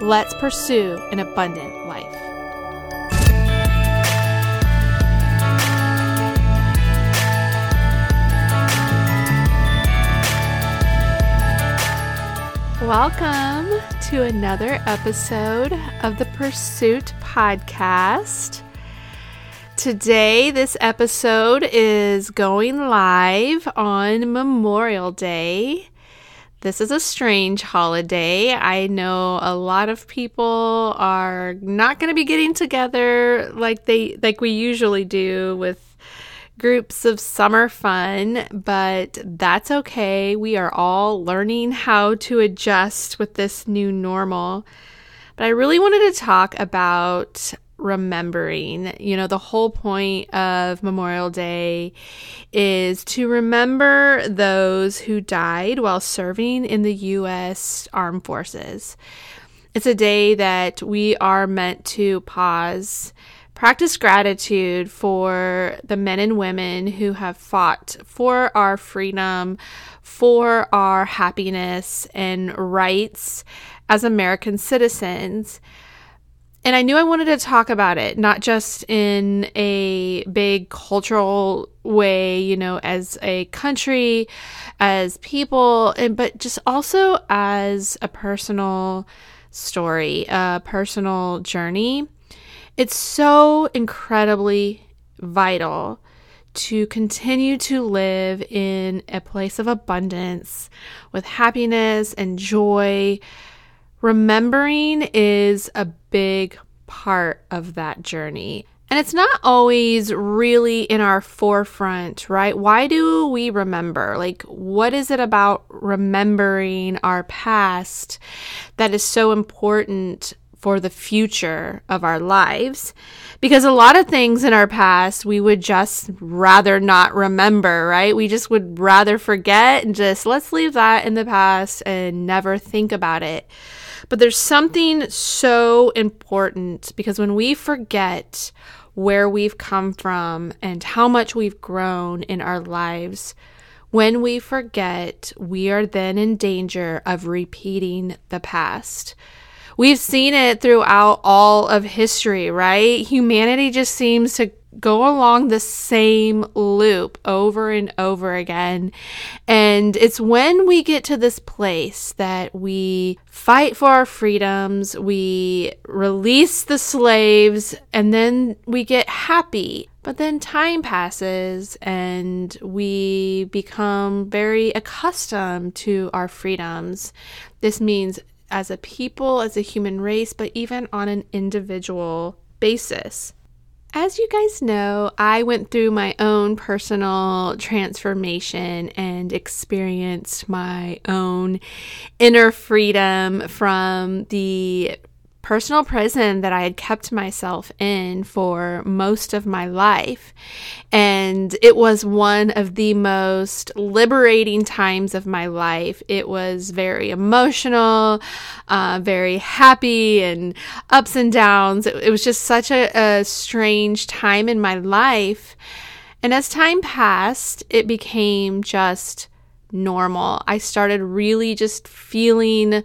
Let's pursue an abundant life. Welcome to another episode of the Pursuit Podcast. Today, this episode is going live on Memorial Day. This is a strange holiday. I know a lot of people are not going to be getting together like they like we usually do with groups of summer fun, but that's okay. We are all learning how to adjust with this new normal. But I really wanted to talk about remembering. You know, the whole point of Memorial Day is to remember those who died while serving in the U.S. Armed Forces. It's a day that we are meant to pause Practice gratitude for the men and women who have fought for our freedom, for our happiness and rights as American citizens. And I knew I wanted to talk about it, not just in a big cultural way, you know, as a country, as people, and, but just also as a personal story, a personal journey. It's so incredibly vital to continue to live in a place of abundance with happiness and joy. Remembering is a big part of that journey. And it's not always really in our forefront, right? Why do we remember? Like, what is it about remembering our past that is so important for the future of our lives. Because a lot of things in our past we would just rather not remember, right? We just would rather forget and just let's leave that in the past and never think about it. But there's something so important because when we forget where we've come from and how much we've grown in our lives, when we forget, we are then in danger of repeating the past. We've seen it throughout all of history, right? Humanity just seems to go along the same loop over and over again. And it's when we get to this place that we fight for our freedoms, we release the slaves, and then we get happy. But then time passes and we become very accustomed to our freedoms. This means as a people, as a human race, but even on an individual basis. As you guys know, I went through my own personal transformation and experienced my own inner freedom from the personal prison that I had kept myself in for most of my life. And it was one of the most liberating times of my life. It was very emotional, uh, very happy, and ups and downs. It, it was just such a, a strange time in my life. And as time passed, it became just normal. I started really just feeling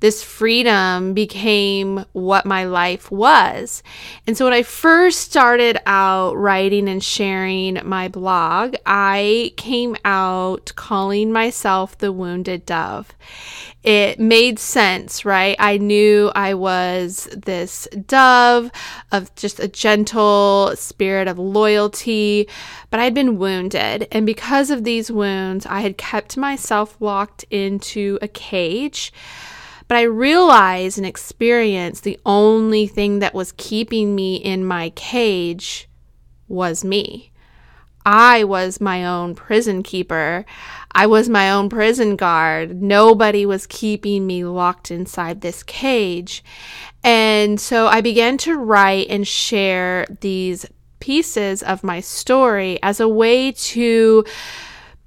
this freedom became what my life was. And so when I first started out writing and sharing my blog, I came out calling myself the wounded dove. It made sense, right? I knew I was this dove of just a gentle spirit of loyalty, but I'd been wounded. And because of these wounds, I had kept myself locked into a cage but I realized and experienced the only thing that was keeping me in my cage was me. I was my own prison keeper. I was my own prison guard. Nobody was keeping me locked inside this cage. And so I began to write and share these pieces of my story as a way to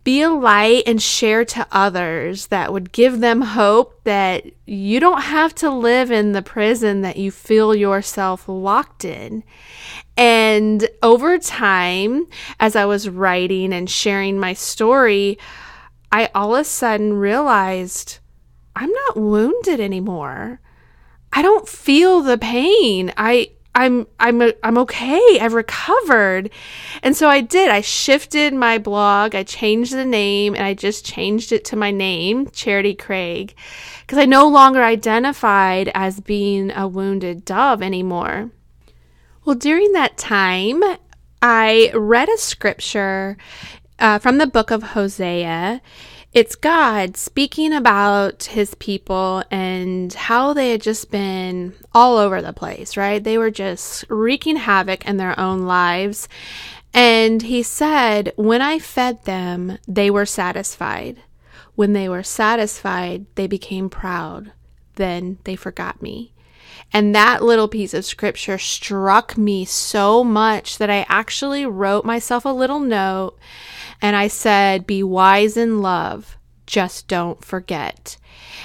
be a light and share to others that would give them hope that you don't have to live in the prison that you feel yourself locked in. And over time, as I was writing and sharing my story, I all of a sudden realized I'm not wounded anymore. I don't feel the pain. I I'm I'm I'm okay. I've recovered. And so I did. I shifted my blog. I changed the name and I just changed it to my name, Charity Craig, because I no longer identified as being a wounded dove anymore. Well, during that time, I read a scripture uh, from the book of Hosea it's God speaking about his people and how they had just been all over the place, right? They were just wreaking havoc in their own lives. And he said, When I fed them, they were satisfied. When they were satisfied, they became proud. Then they forgot me. And that little piece of scripture struck me so much that I actually wrote myself a little note and I said, Be wise in love, just don't forget.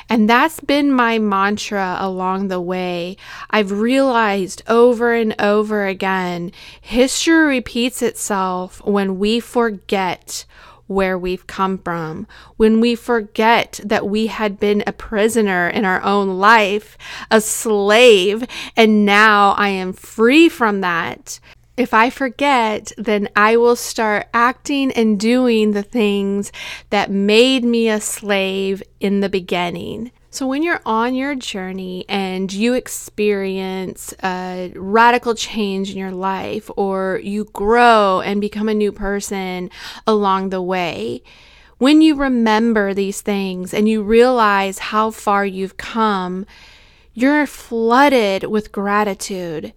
And that's been my mantra along the way. I've realized over and over again history repeats itself when we forget where we've come from, when we forget that we had been a prisoner in our own life, a slave, and now I am free from that. If I forget, then I will start acting and doing the things that made me a slave in the beginning. So, when you're on your journey and you experience a radical change in your life, or you grow and become a new person along the way, when you remember these things and you realize how far you've come, you're flooded with gratitude.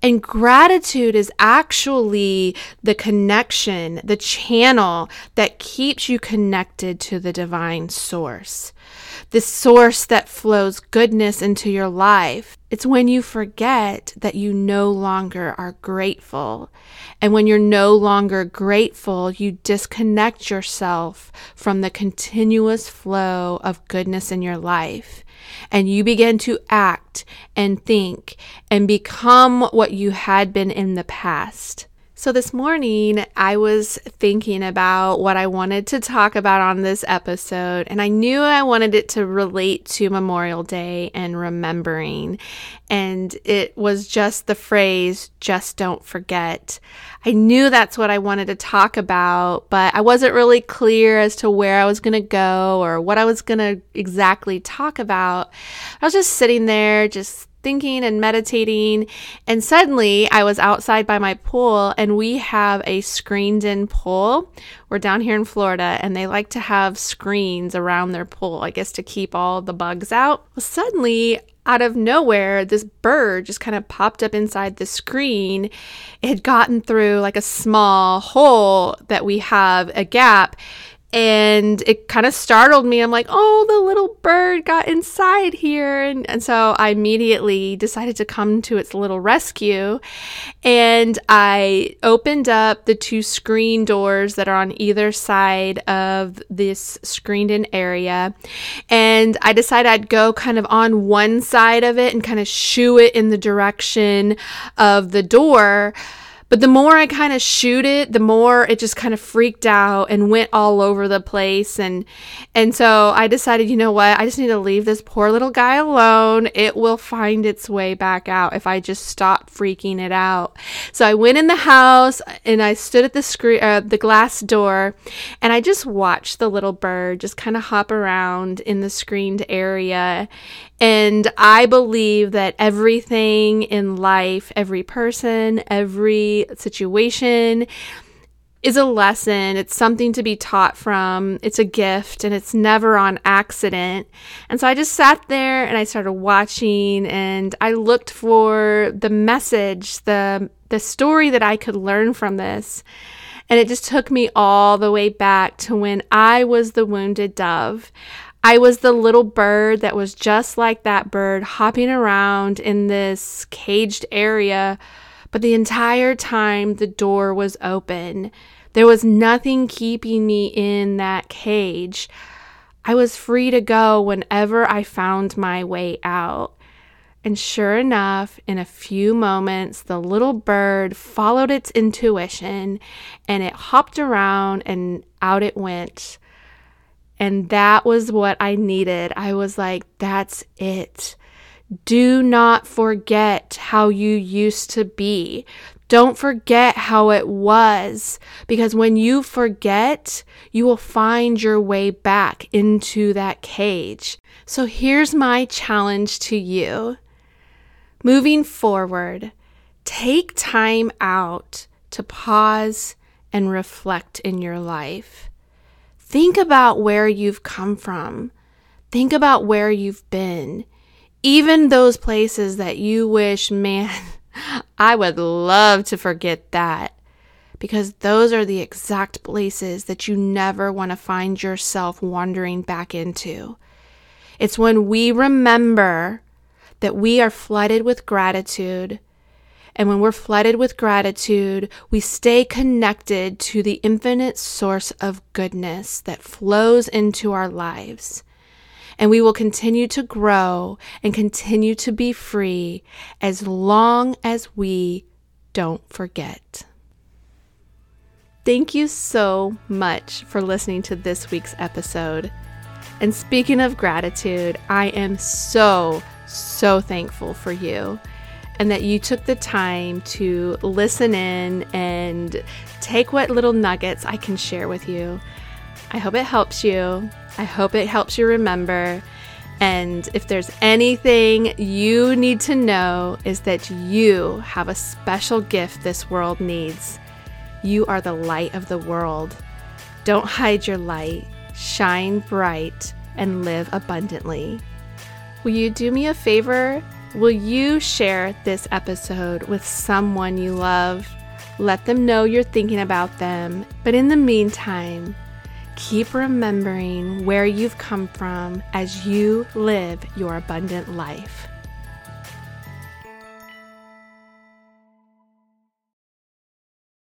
And gratitude is actually the connection, the channel that keeps you connected to the divine source, the source that flows goodness into your life. It's when you forget that you no longer are grateful. And when you're no longer grateful, you disconnect yourself from the continuous flow of goodness in your life and you begin to act and think and become what you had been in the past. So, this morning I was thinking about what I wanted to talk about on this episode, and I knew I wanted it to relate to Memorial Day and remembering. And it was just the phrase, just don't forget. I knew that's what I wanted to talk about, but I wasn't really clear as to where I was going to go or what I was going to exactly talk about. I was just sitting there, just thinking and meditating. And suddenly I was outside by my pool, and we have a screened in pool. We're down here in Florida, and they like to have screens around their pool, I guess to keep all the bugs out. Well, suddenly, out of nowhere, this bird just kind of popped up inside the screen. It had gotten through like a small hole that we have, a gap, and it kind of startled me. I'm like, oh, the little bird got inside here. And, and so I immediately decided to come to its little rescue. And I opened up the two screen doors that are on either side of this screened in area. And I decided I'd go kind of on one side of it and kind of shoo it in the direction of the door. But the more I kind of shoot it, the more it just kind of freaked out and went all over the place. And, and so I decided, you know what? I just need to leave this poor little guy alone. It will find its way back out if I just stop freaking it out. So I went in the house and I stood at the screen, uh, the glass door and I just watched the little bird just kind of hop around in the screened area. And I believe that everything in life, every person, situation is a lesson. It's something to be taught from. It's a gift and it's never on accident. And so I just sat there and I started watching and I looked for the message, the the story that I could learn from this. And it just took me all the way back to when I was the wounded dove. I was the little bird that was just like that bird, hopping around in this caged area. But the entire time, the door was open. There was nothing keeping me in that cage. I was free to go whenever I found my way out. And sure enough, in a few moments, the little bird followed its intuition and it hopped around and out it went. And that was what I needed. I was like, that's it. Do not forget how you used to be. Don't forget how it was, because when you forget, you will find your way back into that cage. So here's my challenge to you. Moving forward, take time out to pause and reflect in your life. Think about where you've come from. Think about where you've been. Even those places that you wish, man, I would love to forget that. Because those are the exact places that you never want to find yourself wandering back into. It's when we remember that we are flooded with gratitude. And when we're flooded with gratitude, we stay connected to the infinite source of goodness that flows into our lives. And we will continue to grow and continue to be free as long as we don't forget. Thank you so much for listening to this week's episode. And speaking of gratitude, I am so so thankful for you and that you took the time to listen in and take what little nuggets I can share with you. I hope it helps you. I hope it helps you remember. And if there's anything you need to know, is that you have a special gift this world needs. You are the light of the world. Don't hide your light, shine bright, and live abundantly. Will you do me a favor? Will you share this episode with someone you love? Let them know you're thinking about them. But in the meantime, keep remembering where you've come from as you live your abundant life.